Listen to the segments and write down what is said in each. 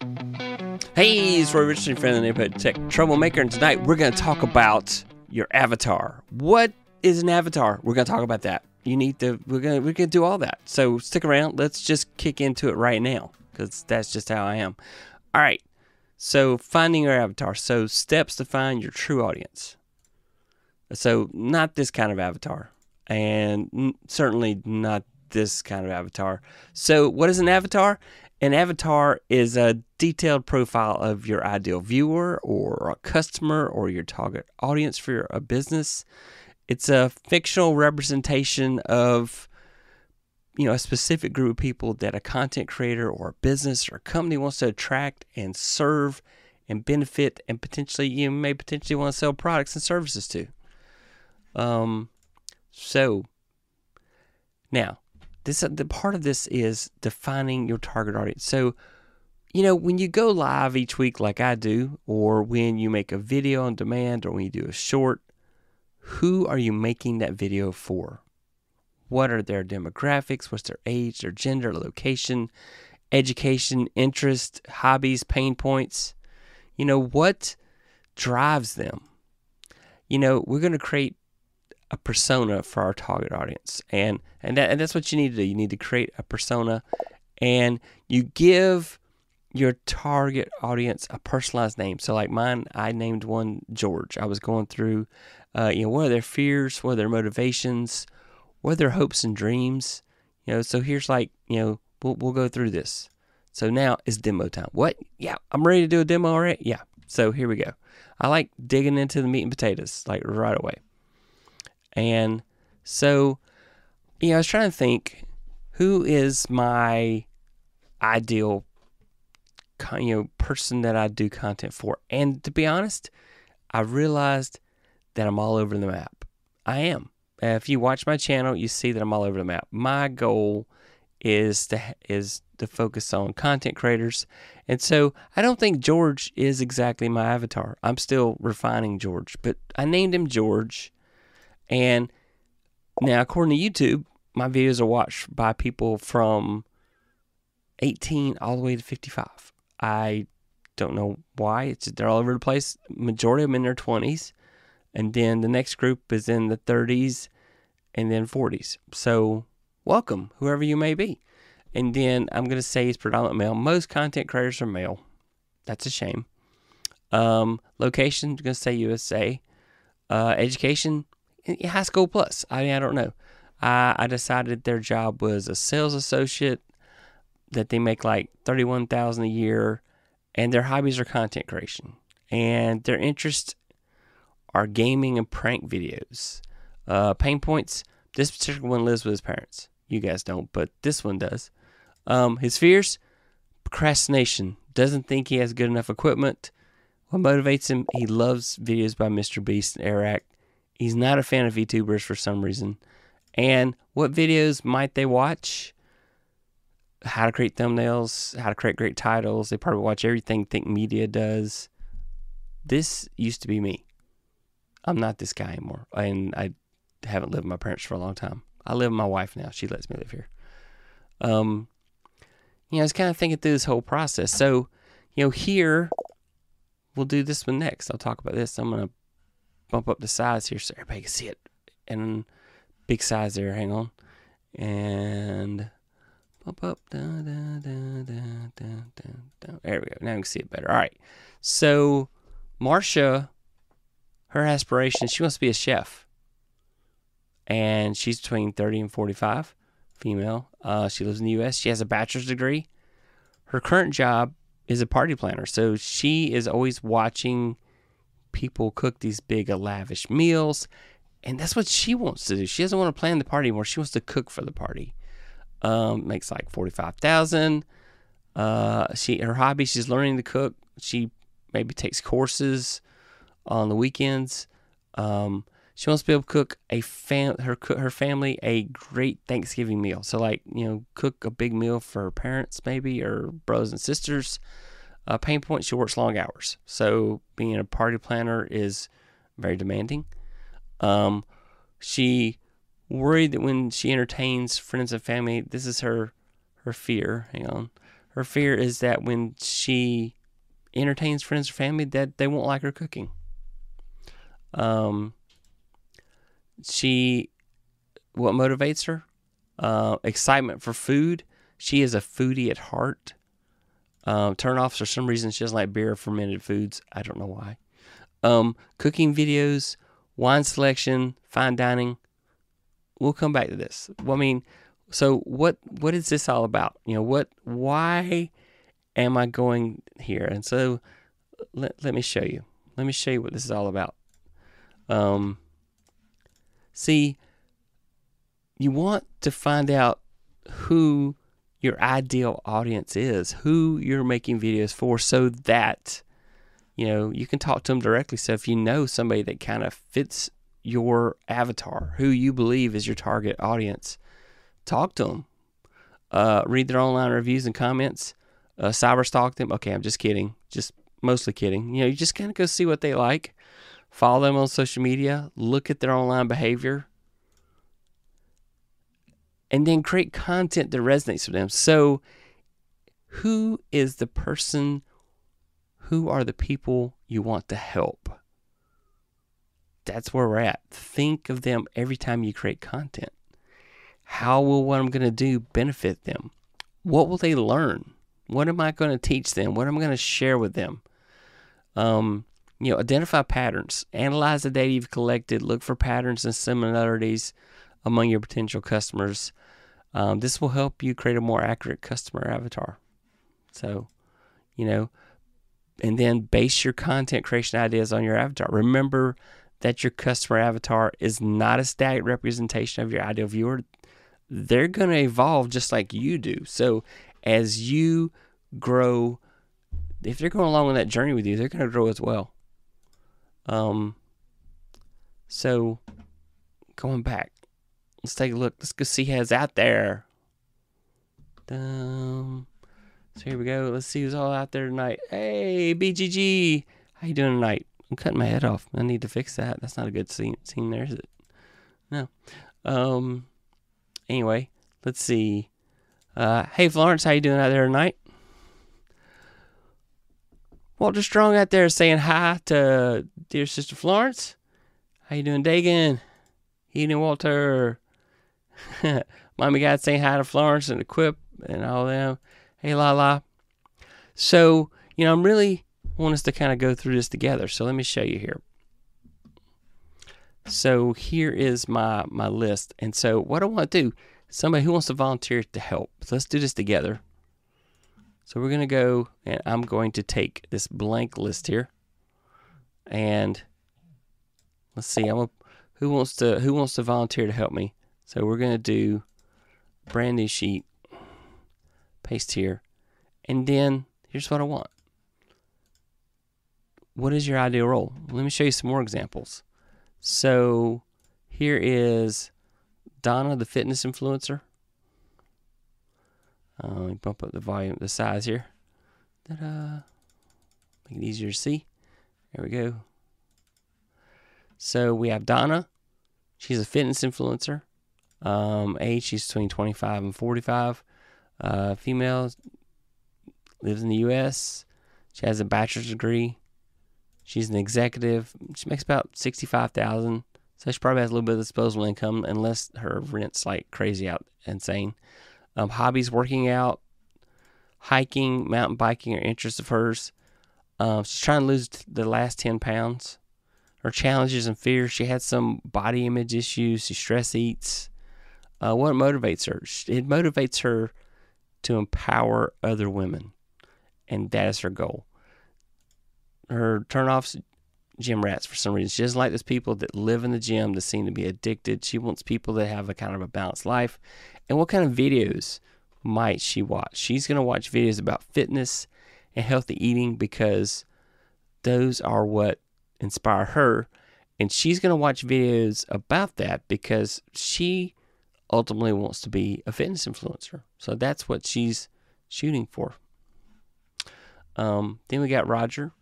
Hey, it's Roy Richardson, friend of the neighborhood tech troublemaker, and tonight we're going to talk about your avatar. What is an avatar? We're going to talk about that. You need to. We're going we're going to do all that. So stick around. Let's just kick into it right now because that's just how I am. All right. So finding your avatar. So steps to find your true audience. So not this kind of avatar, and certainly not this kind of avatar. So what is an avatar? An avatar is a detailed profile of your ideal viewer or a customer or your target audience for your, a business. It's a fictional representation of you know a specific group of people that a content creator or a business or a company wants to attract and serve and benefit and potentially you may potentially want to sell products and services to. Um so now this uh, the part of this is defining your target audience. So, you know, when you go live each week like I do, or when you make a video on demand, or when you do a short, who are you making that video for? What are their demographics? What's their age, their gender, location, education, interest, hobbies, pain points? You know, what drives them? You know, we're going to create a persona for our target audience, and and that and that's what you need to do. You need to create a persona, and you give your target audience a personalized name. So, like mine, I named one George. I was going through, uh, you know, what are their fears, what are their motivations, what are their hopes and dreams. You know, so here's like, you know, we'll we'll go through this. So now it's demo time. What? Yeah, I'm ready to do a demo already. Yeah. So here we go. I like digging into the meat and potatoes like right away. And so, you know, I was trying to think who is my ideal you know person that I do content for. And to be honest, I realized that I'm all over the map. I am. If you watch my channel, you see that I'm all over the map. My goal is to is to focus on content creators. And so I don't think George is exactly my avatar. I'm still refining George, but I named him George and now, according to YouTube, my videos are watched by people from 18 all the way to 55. I don't know why. It's they're all over the place. Majority of them in their 20s, and then the next group is in the 30s, and then 40s. So, welcome, whoever you may be. And then I'm to say it's predominant male. Most content creators are male. That's a shame. Um, location, I'm to say USA. Uh, education, high school plus. I mean, I don't know. I, I decided their job was a sales associate, that they make like thirty one thousand a year, and their hobbies are content creation, and their interests are gaming and prank videos. Uh, pain points. This particular one lives with his parents. You guys don't, but this one does. Um, his fears: procrastination. Doesn't think he has good enough equipment. What motivates him? He loves videos by Mr. Beast and Eric He's not a fan of VTubers for some reason. And what videos might they watch? How to create thumbnails, how to create great titles. They probably watch everything Think Media does. This used to be me. I'm not this guy anymore. And I haven't lived with my parents for a long time. I live with my wife now. She lets me live here. Um, you know, I was kind of thinking through this whole process. So, you know, here we'll do this one next. I'll talk about this. I'm gonna bump up the size here so everybody can see it. And big size there, hang on. And bump up. Da, da, da, there we go. Now you can see it better. All right. So Marsha, her aspiration, she wants to be a chef. And she's between 30 and 45, female. Uh, she lives in the U.S. She has a bachelor's degree. Her current job is a party planner. So she is always watching – people cook these big, uh, lavish meals. And that's what she wants to do. She doesn't want to plan the party anymore. She wants to cook for the party. Um, makes like forty five thousand. Uh, she her hobby. She's learning to cook. She maybe takes courses on the weekends. Um, she wants to be able to cook a fam her her family a great Thanksgiving meal. So like you know, cook a big meal for her parents maybe or brothers and sisters. Uh, pain point, she works long hours. So being a party planner is very demanding. Um, she worried that when she entertains friends and family, this is her her fear. Hang on. her fear is that when she entertains friends or family, that they won't like her cooking. Um, she, what motivates her? Uh, excitement for food. She is a foodie at heart. Um, turn offs for some reason she doesn't like beer or fermented foods. I don't know why. Um, cooking videos, wine selection, fine dining. We'll come back to this. Well, I mean, so what? What is this all about? You know, what? Why am I going here? And so, let let me show you. Let me show you what this is all about. Um, see, you want to find out who your ideal audience is, who you're making videos for, so that you know you can talk to them directly. So if you know somebody that kind of fits your avatar, who you believe is your target audience, talk to them. Uh, read their online reviews and comments. Uh, cyber stalk them. Okay, I'm just kidding. Just mostly kidding. You know, you just kind of go see what they like. Follow them on social media. Look at their online behavior and then create content that resonates with them. So, who is the person? Who are the people you want to help? That's where we're at. Think of them every time you create content. How will what I'm going to do benefit them? What will they learn? What am I going to teach them? What am I going to share with them? Um, you know, identify patterns, analyze the data you've collected, look for patterns and similarities among your potential customers. Um, this will help you create a more accurate customer avatar. So, you know, and then base your content creation ideas on your avatar. Remember that your customer avatar is not a static representation of your ideal viewer. They're going to evolve just like you do. So, as you grow, if they're going along on that journey with you, they're going to grow as well. Um, so, going back, Let's take a look. Let's go see who's out there. Um, so here we go. Let's see who's all out there tonight. Hey, BGG. How you doing tonight? I'm cutting my head off. I need to fix that. That's not a good scene, scene there, is it? No. Um. Anyway, let's see. Uh, hey, Florence. How you doing out there tonight? Walter Strong out there saying hi to dear sister Florence. How you doing, Dagan? Eden Walter. Mommy got saying hi to Florence and Equip and all them. Hey, la la. So, you know, I'm really want us to kind of go through this together. So let me show you here. So here is my my list. And so what I want to do, somebody who wants to volunteer to help. So let's do this together. So we're going to go and I'm going to take this blank list here. And let's see, I'm a, who wants to who wants to volunteer to help me? So we're going to do brand new sheet, paste here, and then here's what I want. What is your ideal role? Let me show you some more examples. So here is Donna, the fitness influencer. Uh, let me bump up the volume, the size here. Make it easier to see. There we go. So we have Donna. She's a fitness influencer. Um, age, she's between 25 and 45. Uh, female, lives in the U.S. She has a bachelor's degree. She's an executive. She makes about 65000 So she probably has a little bit of disposable income unless her rent's like crazy out, insane. Um, hobbies, working out, hiking, mountain biking are interests of hers. Uh, she's trying to lose the last 10 pounds. Her challenges and fears, she had some body image issues. She stress eats. Uh, what motivates her? It motivates her to empower other women, and that is her goal. Her turnoffs, gym rats for some reason. She doesn't like those people that live in the gym that seem to be addicted. She wants people that have a kind of a balanced life. And what kind of videos might she watch? She's going to watch videos about fitness and healthy eating because those are what inspire her. And she's going to watch videos about that because she ultimately wants to be a fitness influencer. So that's what she's shooting for. Um, then we got Roger.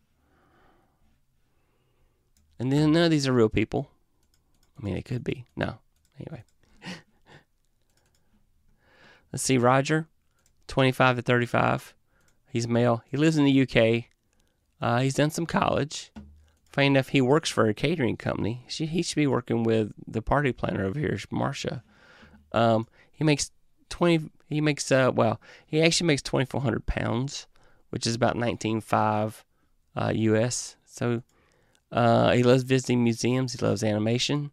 And then none of these are real people. I mean, it could be. No. Anyway. Let's see, Roger, 25 to 35. He's male. He lives in the UK. Uh, he's done some college. Funny enough, he works for a catering company. She, he should be working with the party planner over here, Marsha. Um, he makes twenty. He makes uh, well, he actually makes twenty four hundred pounds, which is about nineteen five uh, U.S. So uh, he loves visiting museums. He loves animation.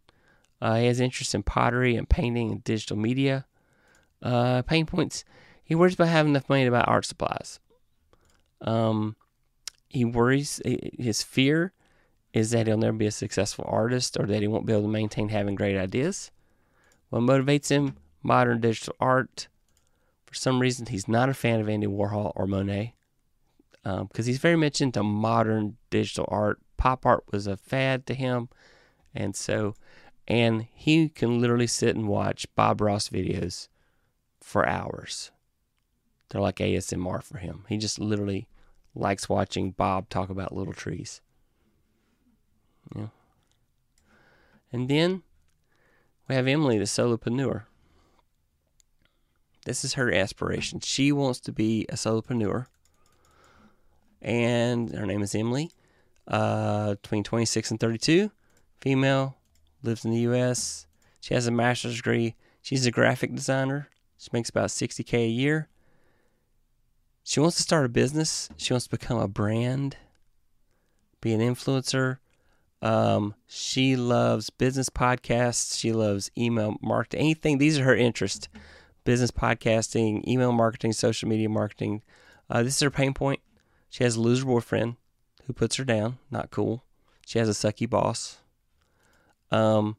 Uh, he has interest in pottery and painting and digital media. Uh, pain points. He worries about having enough money to buy art supplies. Um, he worries. His fear is that he'll never be a successful artist or that he won't be able to maintain having great ideas. What motivates him? Modern digital art. For some reason, he's not a fan of Andy Warhol or Monet because um, he's very much into modern digital art. Pop art was a fad to him, and so, and he can literally sit and watch Bob Ross videos for hours. They're like ASMR for him. He just literally likes watching Bob talk about little trees. Yeah. And then we have Emily, the solopreneur. This is her aspiration. She wants to be a solopreneur. And her name is Emily, uh, between 26 and 32, female, lives in the U.S. She has a master's degree. She's a graphic designer. She makes about 60K a year. She wants to start a business. She wants to become a brand, be an influencer. Um, she loves business podcasts. She loves email marketing. Anything. These are her interests: business podcasting, email marketing, social media marketing. Uh, this is her pain point. She has a loser boyfriend who puts her down. Not cool. She has a sucky boss. Um,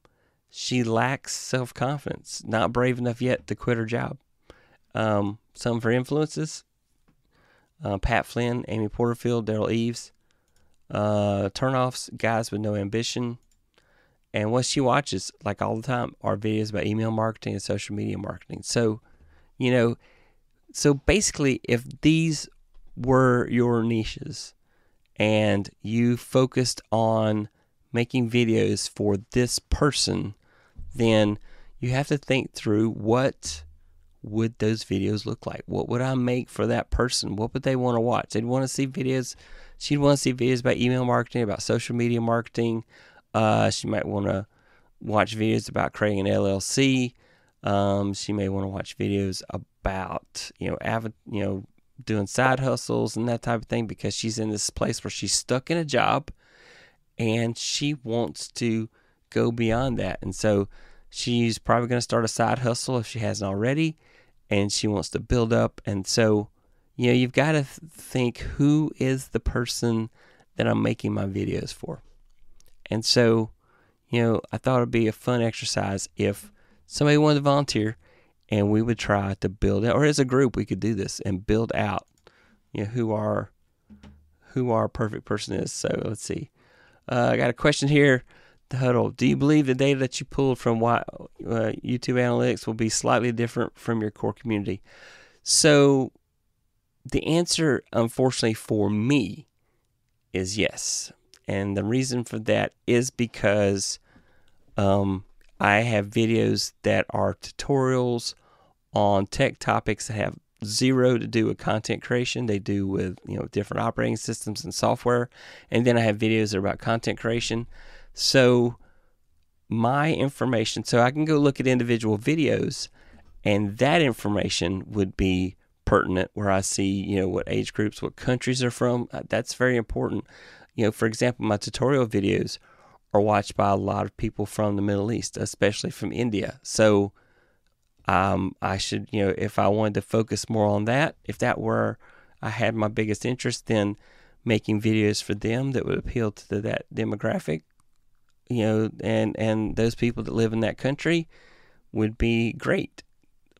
she lacks self confidence. Not brave enough yet to quit her job. Um, some of her influences: uh, Pat Flynn, Amy Porterfield, Derral Eves. Uh, turnoffs, guys with no ambition. And what she watches, like all the time, are videos about email marketing and social media marketing. So, you know, so basically, if these were your niches and you focused on making videos for this person, then you have to think through what would those videos look like? What would I make for that person? What would they want to watch? They'd want to see videos. She'd want to see videos about email marketing, about social media marketing. Uh, she might want to watch videos about creating an LLC. Um, she may want to watch videos about you know av- you know doing side hustles and that type of thing because she's in this place where she's stuck in a job and she wants to go beyond that. And so she's probably going to start a side hustle if she hasn't already and she wants to build up. And so, you know, you've got to th- think who is the person that I'm making my videos for. And so, you know, I thought it'd be a fun exercise if somebody wanted to volunteer and we would try to build it, or as a group, we could do this and build out, you know, who our who our perfect person is. So let's see. Uh, I got a question here. The huddle. Do you believe the data that you pulled from what, uh, YouTube analytics will be slightly different from your core community? So the answer, unfortunately for me, is yes. And the reason for that is because um, I have videos that are tutorials on tech topics that have zero to do with content creation. They do with you know different operating systems and software, and then I have videos that are about content creation. So my information, so I can go look at individual videos, and that information would be pertinent. Where I see you know what age groups, what countries are from. Uh, that's very important. You know, for example, my tutorial videos are watched by a lot of people from the Middle East, especially from India. So um, I should, you know, if I wanted to focus more on that, if that were I had my biggest interest, then making videos for them that would appeal to the, that demographic, you know, and and those people that live in that country would be great.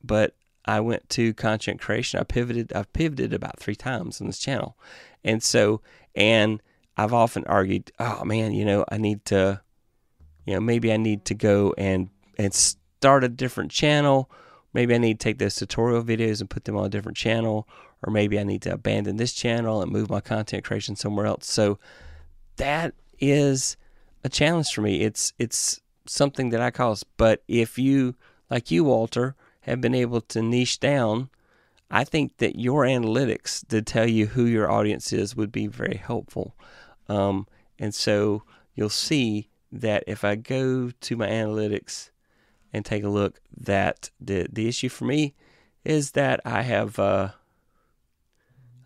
But I went to content creation. I pivoted. I've pivoted about three times on this channel, and so and I've often argued, oh man, you know, I need to, you know, maybe I need to go and and start a different channel. Maybe I need to take those tutorial videos and put them on a different channel, or maybe I need to abandon this channel and move my content creation somewhere else. So that is a challenge for me. It's it's something that I cause. But if you, like you, Walter, have been able to niche down, I think that your analytics to tell you who your audience is would be very helpful. Um, and so you'll see that if I go to my analytics and take a look, that the the issue for me is that I have uh,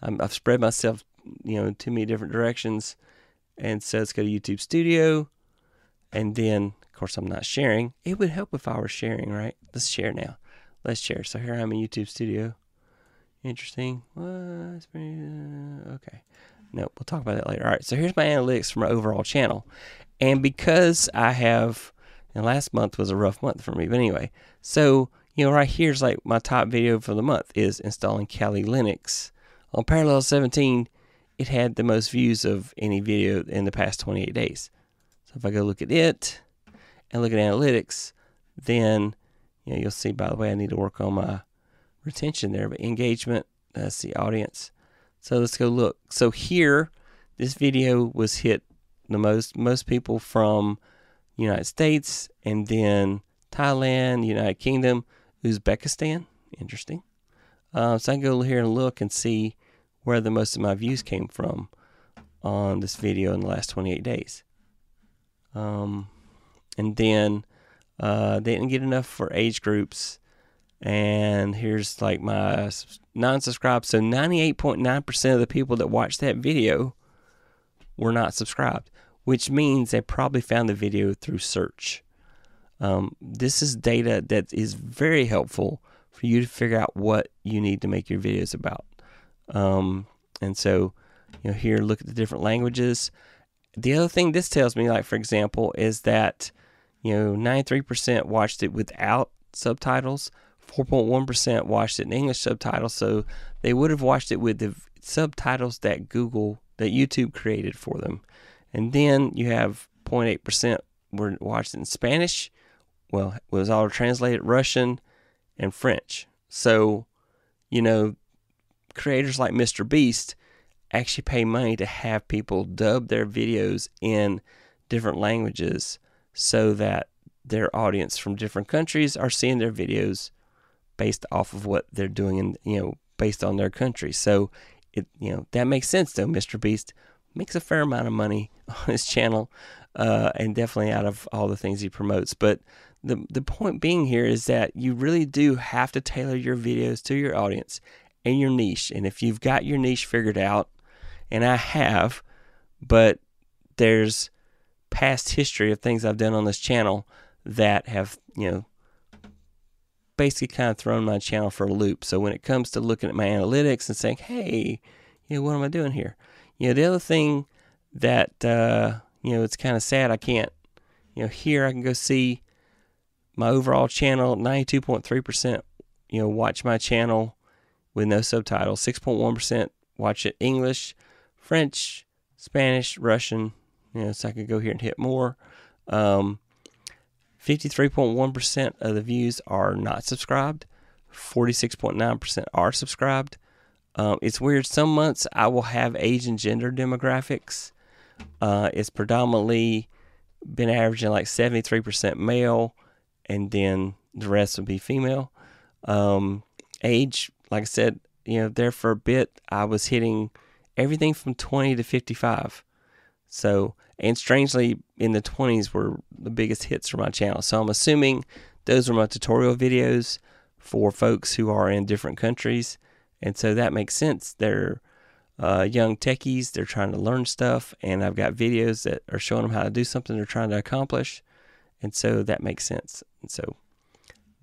i have spread myself, you know, too many different directions, and so let's go to YouTube Studio, and then of course I'm not sharing. It would help if I were sharing, right? Let's share now. Let's share. So here I'm in YouTube Studio. Interesting. Uh, okay. No, we'll talk about that later. All right. So here's my analytics from my overall channel, and because I have, and last month was a rough month for me, but anyway, so you know right here's like my top video for the month is installing Kali Linux on Parallel 17. It had the most views of any video in the past 28 days. So if I go look at it and look at analytics, then you know you'll see. By the way, I need to work on my retention there, but engagement. That's the audience. So let's go look. So here, this video was hit the most most people from United States and then Thailand, United Kingdom, Uzbekistan. Interesting. Uh, so I can go here and look and see where the most of my views came from on this video in the last 28 days. Um, and then uh, didn't get enough for age groups and here's like my non-subscribed. So 98.9% of the people that watched that video were not subscribed, which means they probably found the video through search. Um, this is data that is very helpful for you to figure out what you need to make your videos about. Um, and so, you know, here look at the different languages. The other thing this tells me, like for example, is that you know 93% watched it without subtitles, 4.1% watched it in English subtitles, so they would have watched it with the subtitles that Google, that YouTube created for them. And then you have 0.8% were watched in Spanish, well, it was all translated Russian and French. So, you know, creators like Mr. Beast actually pay money to have people dub their videos in different languages so that their audience from different countries are seeing their videos based off of what they're doing and you know based on their country. So it you know that makes sense though. Mr. Beast makes a fair amount of money on his channel, uh, and definitely out of all the things he promotes. But the the point being here is that you really do have to tailor your videos to your audience and your niche. And if you've got your niche figured out, and I have, but there's past history of things I've done on this channel that have you know basically kind of thrown my channel for a loop. So when it comes to looking at my analytics and saying, hey, you know, what am I doing here? You know, the other thing that, uh, you know, it's kind of sad I can't, you know, here I can go see my overall channel, 92.3%, you know, watch my channel with no subtitles, 6.1% watch it English, French, Spanish, Russian, you know, so I could go here and hit more. Um, 53.1% of the views are not subscribed. 46.9% are subscribed. Um, it's weird. Some months I will have age and gender demographics. Uh, it's predominantly been averaging like 73% male, and then the rest would be female. Um, age, like I said, you know, there for a bit, I was hitting everything from 20 to 55. So, and strangely, in the 20s were the biggest hits for my channel. So I'm assuming those are my tutorial videos for folks who are in different countries. And so that makes sense. They're uh, young techies, they're trying to learn stuff, and I've got videos that are showing them how to do something they're trying to accomplish. And so that makes sense. And so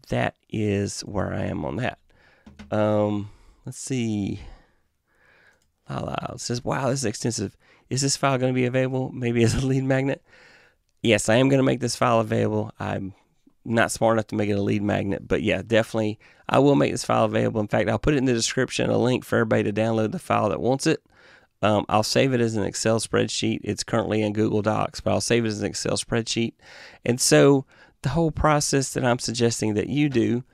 that is where I am on that. Um, let's see. Lala says, wow, this is extensive. Is this file going to be available? Maybe as a lead magnet? Yes, I am going to make this file available. I'm not smart enough to make it a lead magnet, but yeah, definitely I will make this file available. In fact, I'll put it in the description, a link for everybody to download the file that wants it. Um, I'll save it as an Excel spreadsheet. It's currently in Google Docs, but I'll save it as an Excel spreadsheet. And so the whole process that I'm suggesting that you do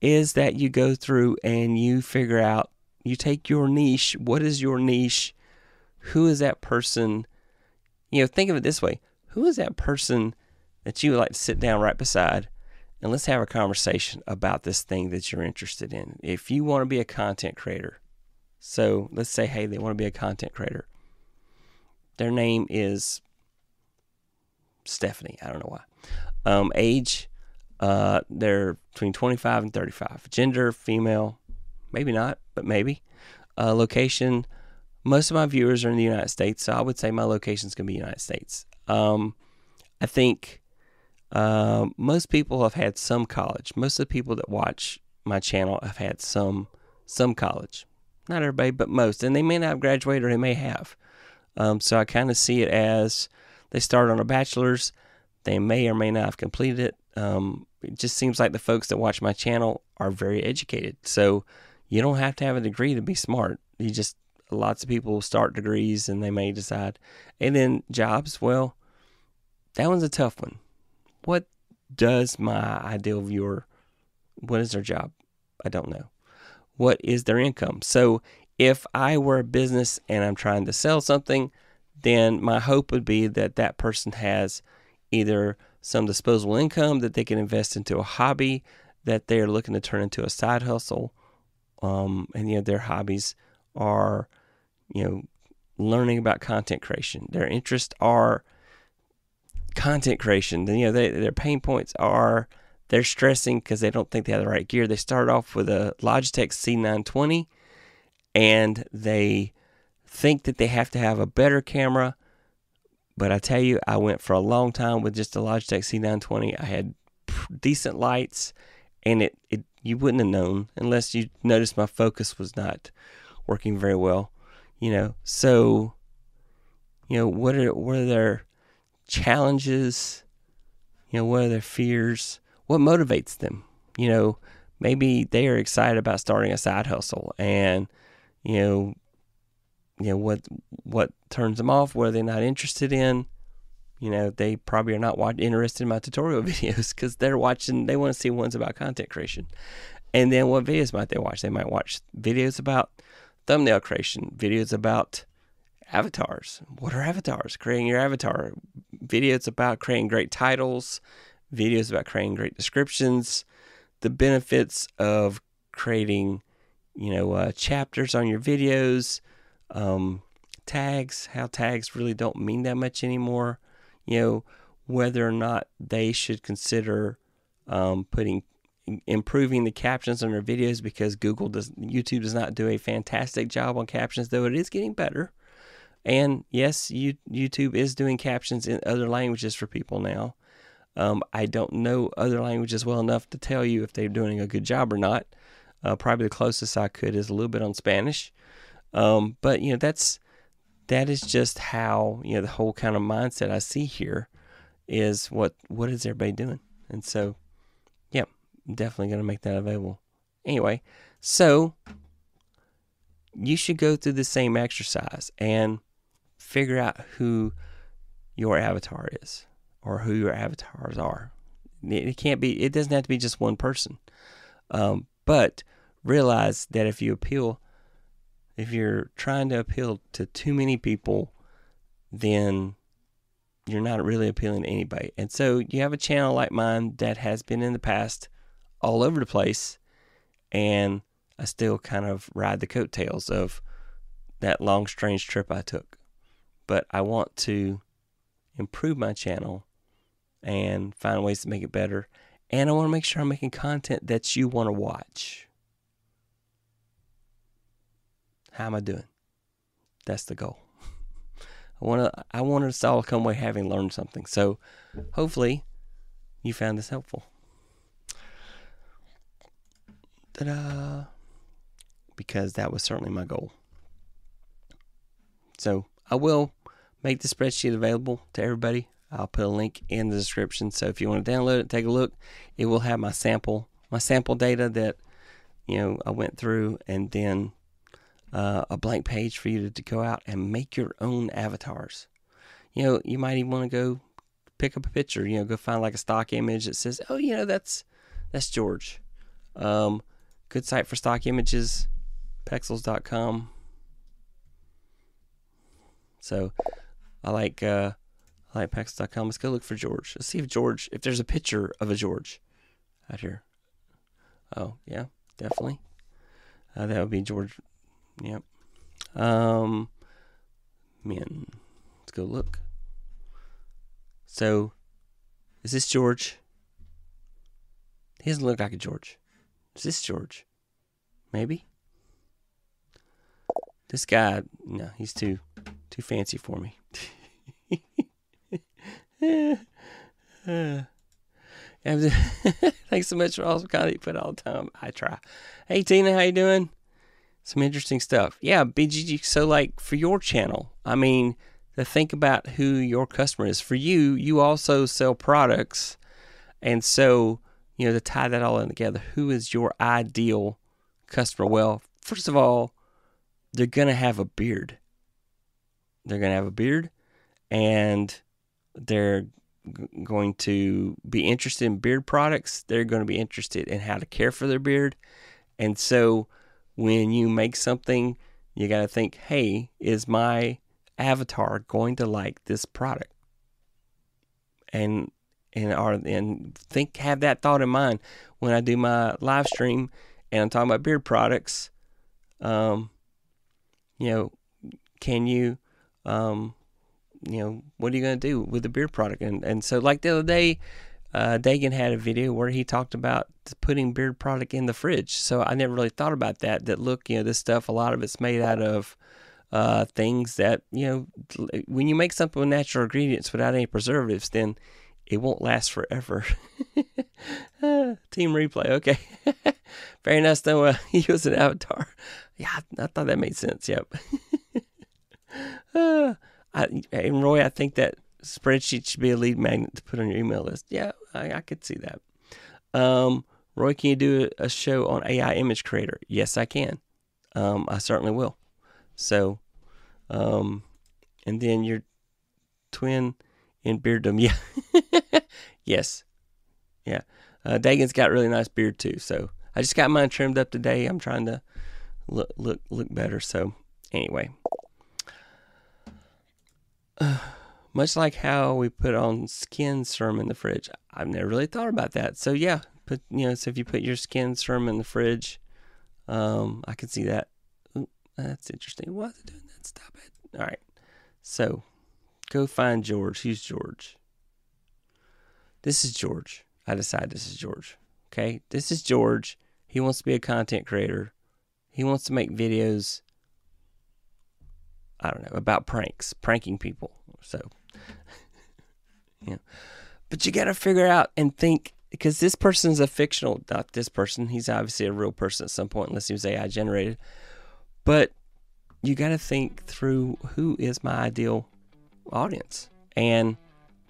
is that you go through and you figure out, you take your niche. What is your niche? Who is that person? You know, think of it this way who is that person that you would like to sit down right beside and let's have a conversation about this thing that you're interested in. If you want to be a content creator, so let's say, hey, they want to be a content creator. Their name is Stephanie. I don't know why. Um, age, uh, they're between 25 and 35. Gender, female, maybe not, but maybe. Uh, location, most of my viewers are in the United States, so I would say my location is going to be United States. Um, I think uh, most people have had some college. Most of the people that watch my channel have had some some college. Not everybody, but most, and they may not have graduated or they may have. Um, so I kind of see it as they start on a bachelor's. They may or may not have completed it. Um, it just seems like the folks that watch my channel are very educated. So you don't have to have a degree to be smart. You just lots of people start degrees and they may decide. And then jobs, well, that one's a tough one. What does my ideal viewer, what is their job? I don't know. What is their income? So if I were a business and I'm trying to sell something, then my hope would be that that person has either some disposable income that they can invest into a hobby that they're looking to turn into a side hustle. Um, and you know their hobbies are, you know, learning about content creation. Their interests are content creation. Then you know, they, their pain points are they're stressing because they don't think they have the right gear. They start off with a Logitech C920 and they think that they have to have a better camera. But I tell you, I went for a long time with just a Logitech C920. I had decent lights, and it, it you wouldn't have known unless you noticed my focus was not working very well. You know, so you know what are what are their challenges? You know, what are their fears? What motivates them? You know, maybe they are excited about starting a side hustle and you know, you know what what turns them off, what are they not interested in. You know, they probably are not watch, interested in my tutorial videos because they're watching. They want to see ones about content creation, and then what videos might they watch? They might watch videos about thumbnail creation, videos about avatars. What are avatars? Creating your avatar. Videos about creating great titles. Videos about creating great descriptions. The benefits of creating you know, uh, chapters on your videos, um, tags, how tags really don't mean that much anymore, you know, whether or not they should consider um, putting improving the captions on their videos because Google does YouTube does not do a fantastic job on captions though it is getting better. And yes, you, YouTube is doing captions in other languages for people now. Um, I don't know other languages well enough to tell you if they're doing a good job or not. Uh, probably the closest I could is a little bit on Spanish. Um, but you know that's that is just how you know the whole kind of mindset I see here is what what is everybody doing, and so definitely going to make that available. Anyway, so you should go through the same exercise and figure out who your avatar is or who your avatars are. It can't be. It doesn't have to be just one person. Um, but realize that if you appeal, if you're trying to appeal to too many people, then you're not really appealing to anybody. And so you have a channel like mine that has been in the past all over the place, and I still kind of ride the coattails of that long, strange trip I took. But I want to improve my channel and find ways to make it better. And I want to make sure I'm making content that you want to watch. How am I doing? That's the goal. I want to I want us all to come away having learned something. So hopefully you found this helpful. Ta-da! Because that was certainly my goal. So I will make the spreadsheet available to everybody. I'll put a link in the description. So if you want to download it, take a look. It will have my sample, my sample data that you know I went through, and then uh, a blank page for you to, to go out and make your own avatars. You know, you might even want to go pick up a picture. You know, go find like a stock image that says, "Oh, you know, that's that's George." Um, good site for stock images, Pexels.com. So, I like uh, I like Pexels.com. Let's go look for George. Let's see if George, if there's a picture of a George. out here. Oh yeah, definitely. Uh, that would be George. Yep. Um, man, let's go look. So, is this George? He doesn't look like a George. Is this George? Maybe. This guy, no, he's too too fancy for me. Thanks so much for all the content you put all the time. I try. Hey Tina, how you doing? Some interesting stuff. Yeah, BGG. So like for your channel, I mean, to think about who your customer is. For you, you also sell products, and so you know to tie that all in together. Who is your ideal customer? Well, first of all, they're gonna have a beard. They're gonna have a beard, and they're going to be interested in beard products. They're going to be interested in how to care for their beard. And so when you make something, you got to think, hey, is my avatar going to like this product? And and are and think have that thought in mind when I do my live stream and I'm talking about beard products. Um, you know, can you um, you know, what are you going to do with the beer product? And and so like the other day, uh, Dagan had a video where he talked about putting beard product in the fridge. So I never really thought about that. That look, you know, this stuff, a lot of it's made out of uh, things that you know, when you make something with natural ingredients without any preservatives, then it won't last forever. team replay, okay. Very nice though. He was an avatar. Yeah, I, I thought that made sense. Yep. uh, I, and Roy, I think that spreadsheet should be a lead magnet to put on your email list. Yeah, I, I could see that. Um, Roy, can you do a, a, show on AI image creator? Yes, I can. Um, I certainly will. So, um, and then your twin in bearddom. Yeah. yes. Yeah. Uh, Dagan's got really nice beard too. So I just got mine trimmed up today. I'm trying to look look look better. So anyway, uh, much like how we put on skin serum in the fridge, I've never really thought about that. So yeah, put you know, so if you put your skin serum in the fridge, um, I can see that. Ooh, that's interesting. Why is it doing that? Stop it. All right. So go find George. Who's George? This is George. I decide this is George. Okay, this is George. He wants to be a content creator. He wants to make videos I don't know, about pranks, pranking people. So, yeah. But you got to figure out and think because this person's a fictional, not this person. He's obviously a real person at some point, unless he was AI generated. But you got to think through who is my ideal audience and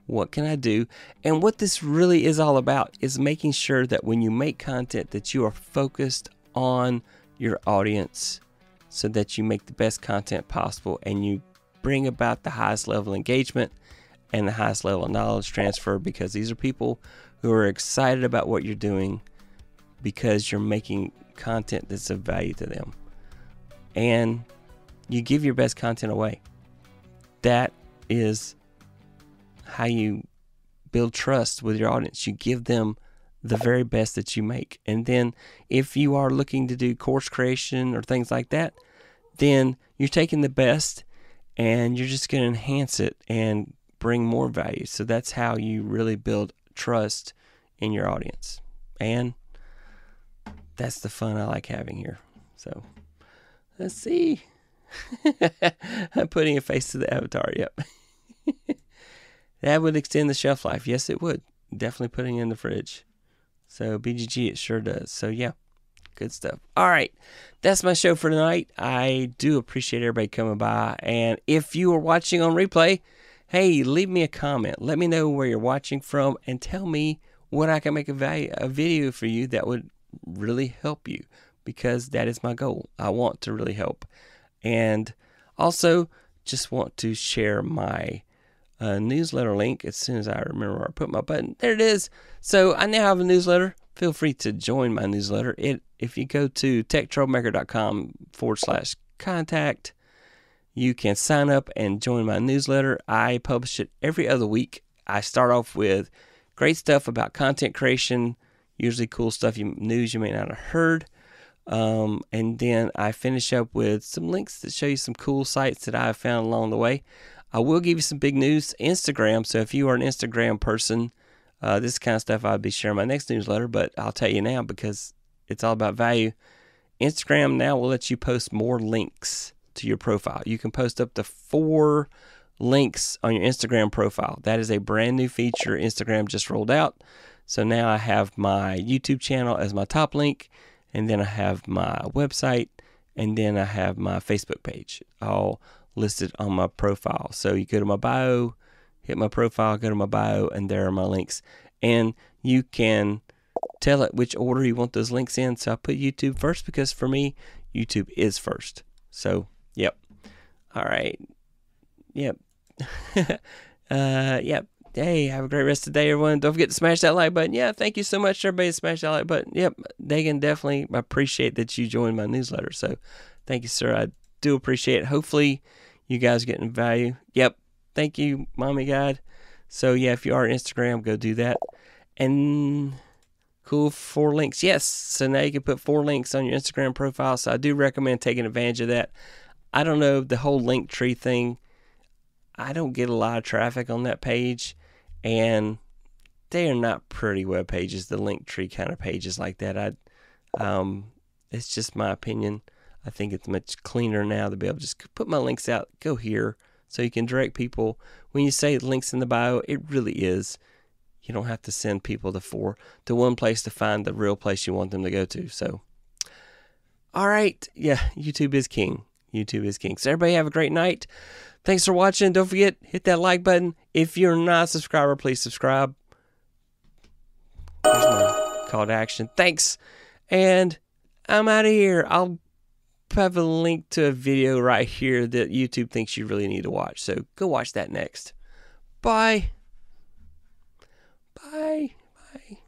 what can I do? And what this really is all about is making sure that when you make content that you are focused on your audience so that you make the best content possible and you bring about the highest level engagement and the highest level of knowledge transfer because these are people who are excited about what you're doing because you're making content that's of value to them. And you give your best content away. That is how you build trust with your audience. You give them the very best that you make. And then if you are looking to do course creation or things like that, then you're taking the best and you're just going to enhance it and bring more value. So that's how you really build trust in your audience. And that's the fun I like having here. So let's see. I'm putting a face to the avatar. Yep. that would extend the shelf life. Yes, it would. Definitely putting in the fridge. So BGG, it sure does. So yeah, good stuff. All right, that's my show for tonight. I do appreciate everybody coming by, and if you are watching on replay, hey, leave me a comment. Let me know where you're watching from, and tell me what I can make a value a video for you that would really help you because that is my goal. I want to really help, and also just want to share my uh, newsletter link as soon as I remember where I put my button. There it is. So I now have a newsletter. Feel free to join my newsletter. It if you go to techtroublemaker.com forward slash contact, you can sign up and join my newsletter. I publish it every other week. I start off with great stuff about content creation, Usually cool stuff, you, news you may not have heard. Um, and then I finish up with some links that show you some cool sites that I've found along the way. I will give you some big news Instagram. So if you are an Instagram person, uh, this kind of stuff I'll be sharing my next newsletter, but I'll tell you now because it's all about value. Instagram now will let you post more links to your profile. You can post up to four links on your Instagram profile. That is a brand new feature Instagram just rolled out. So now I have my YouTube channel as my top link, and then I have my website, and then I have my Facebook page all listed on my profile. So you go to my bio, hit my profile, go to my bio, and there are my links. And you can tell it which order you want those links in. So I put YouTube first because for me, YouTube is first. So, yep. All right. Yep. uh, yep. Hey, have a great rest of the day, everyone. Don't forget to smash that like button. Yeah, thank you so much, everybody. Smash that like button. Yep, Dagan, definitely appreciate that you joined my newsletter. So, thank you, sir. I do appreciate it. Hopefully, you guys getting value. Yep. Thank you, Mommy God. So, yeah, if you are Instagram, go do that. And cool, four links. Yes. So now you can put four links on your Instagram profile. So, I do recommend taking advantage of that. I don't know the whole Linktree thing. I don't get a lot of traffic on that page and they are not pretty web pages. The Linktree kind of pages like that. I, um, it's just my opinion. I think it's much cleaner now to be able to just put my links out. Go here, so you can direct people. When you say links in the bio, it really is. You don't have to send people to four to one place to find the real place you want them to go to. So, all right, yeah, YouTube is king. YouTube is king. So everybody have a great night. Thanks for watching. Don't forget, hit that like button. If you're not a subscriber, please subscribe. There's my call to action. Thanks. And I'm out of here. I'll have a link to a video right here that YouTube thinks you really need to watch. So go watch that next. Bye. Bye. Bye.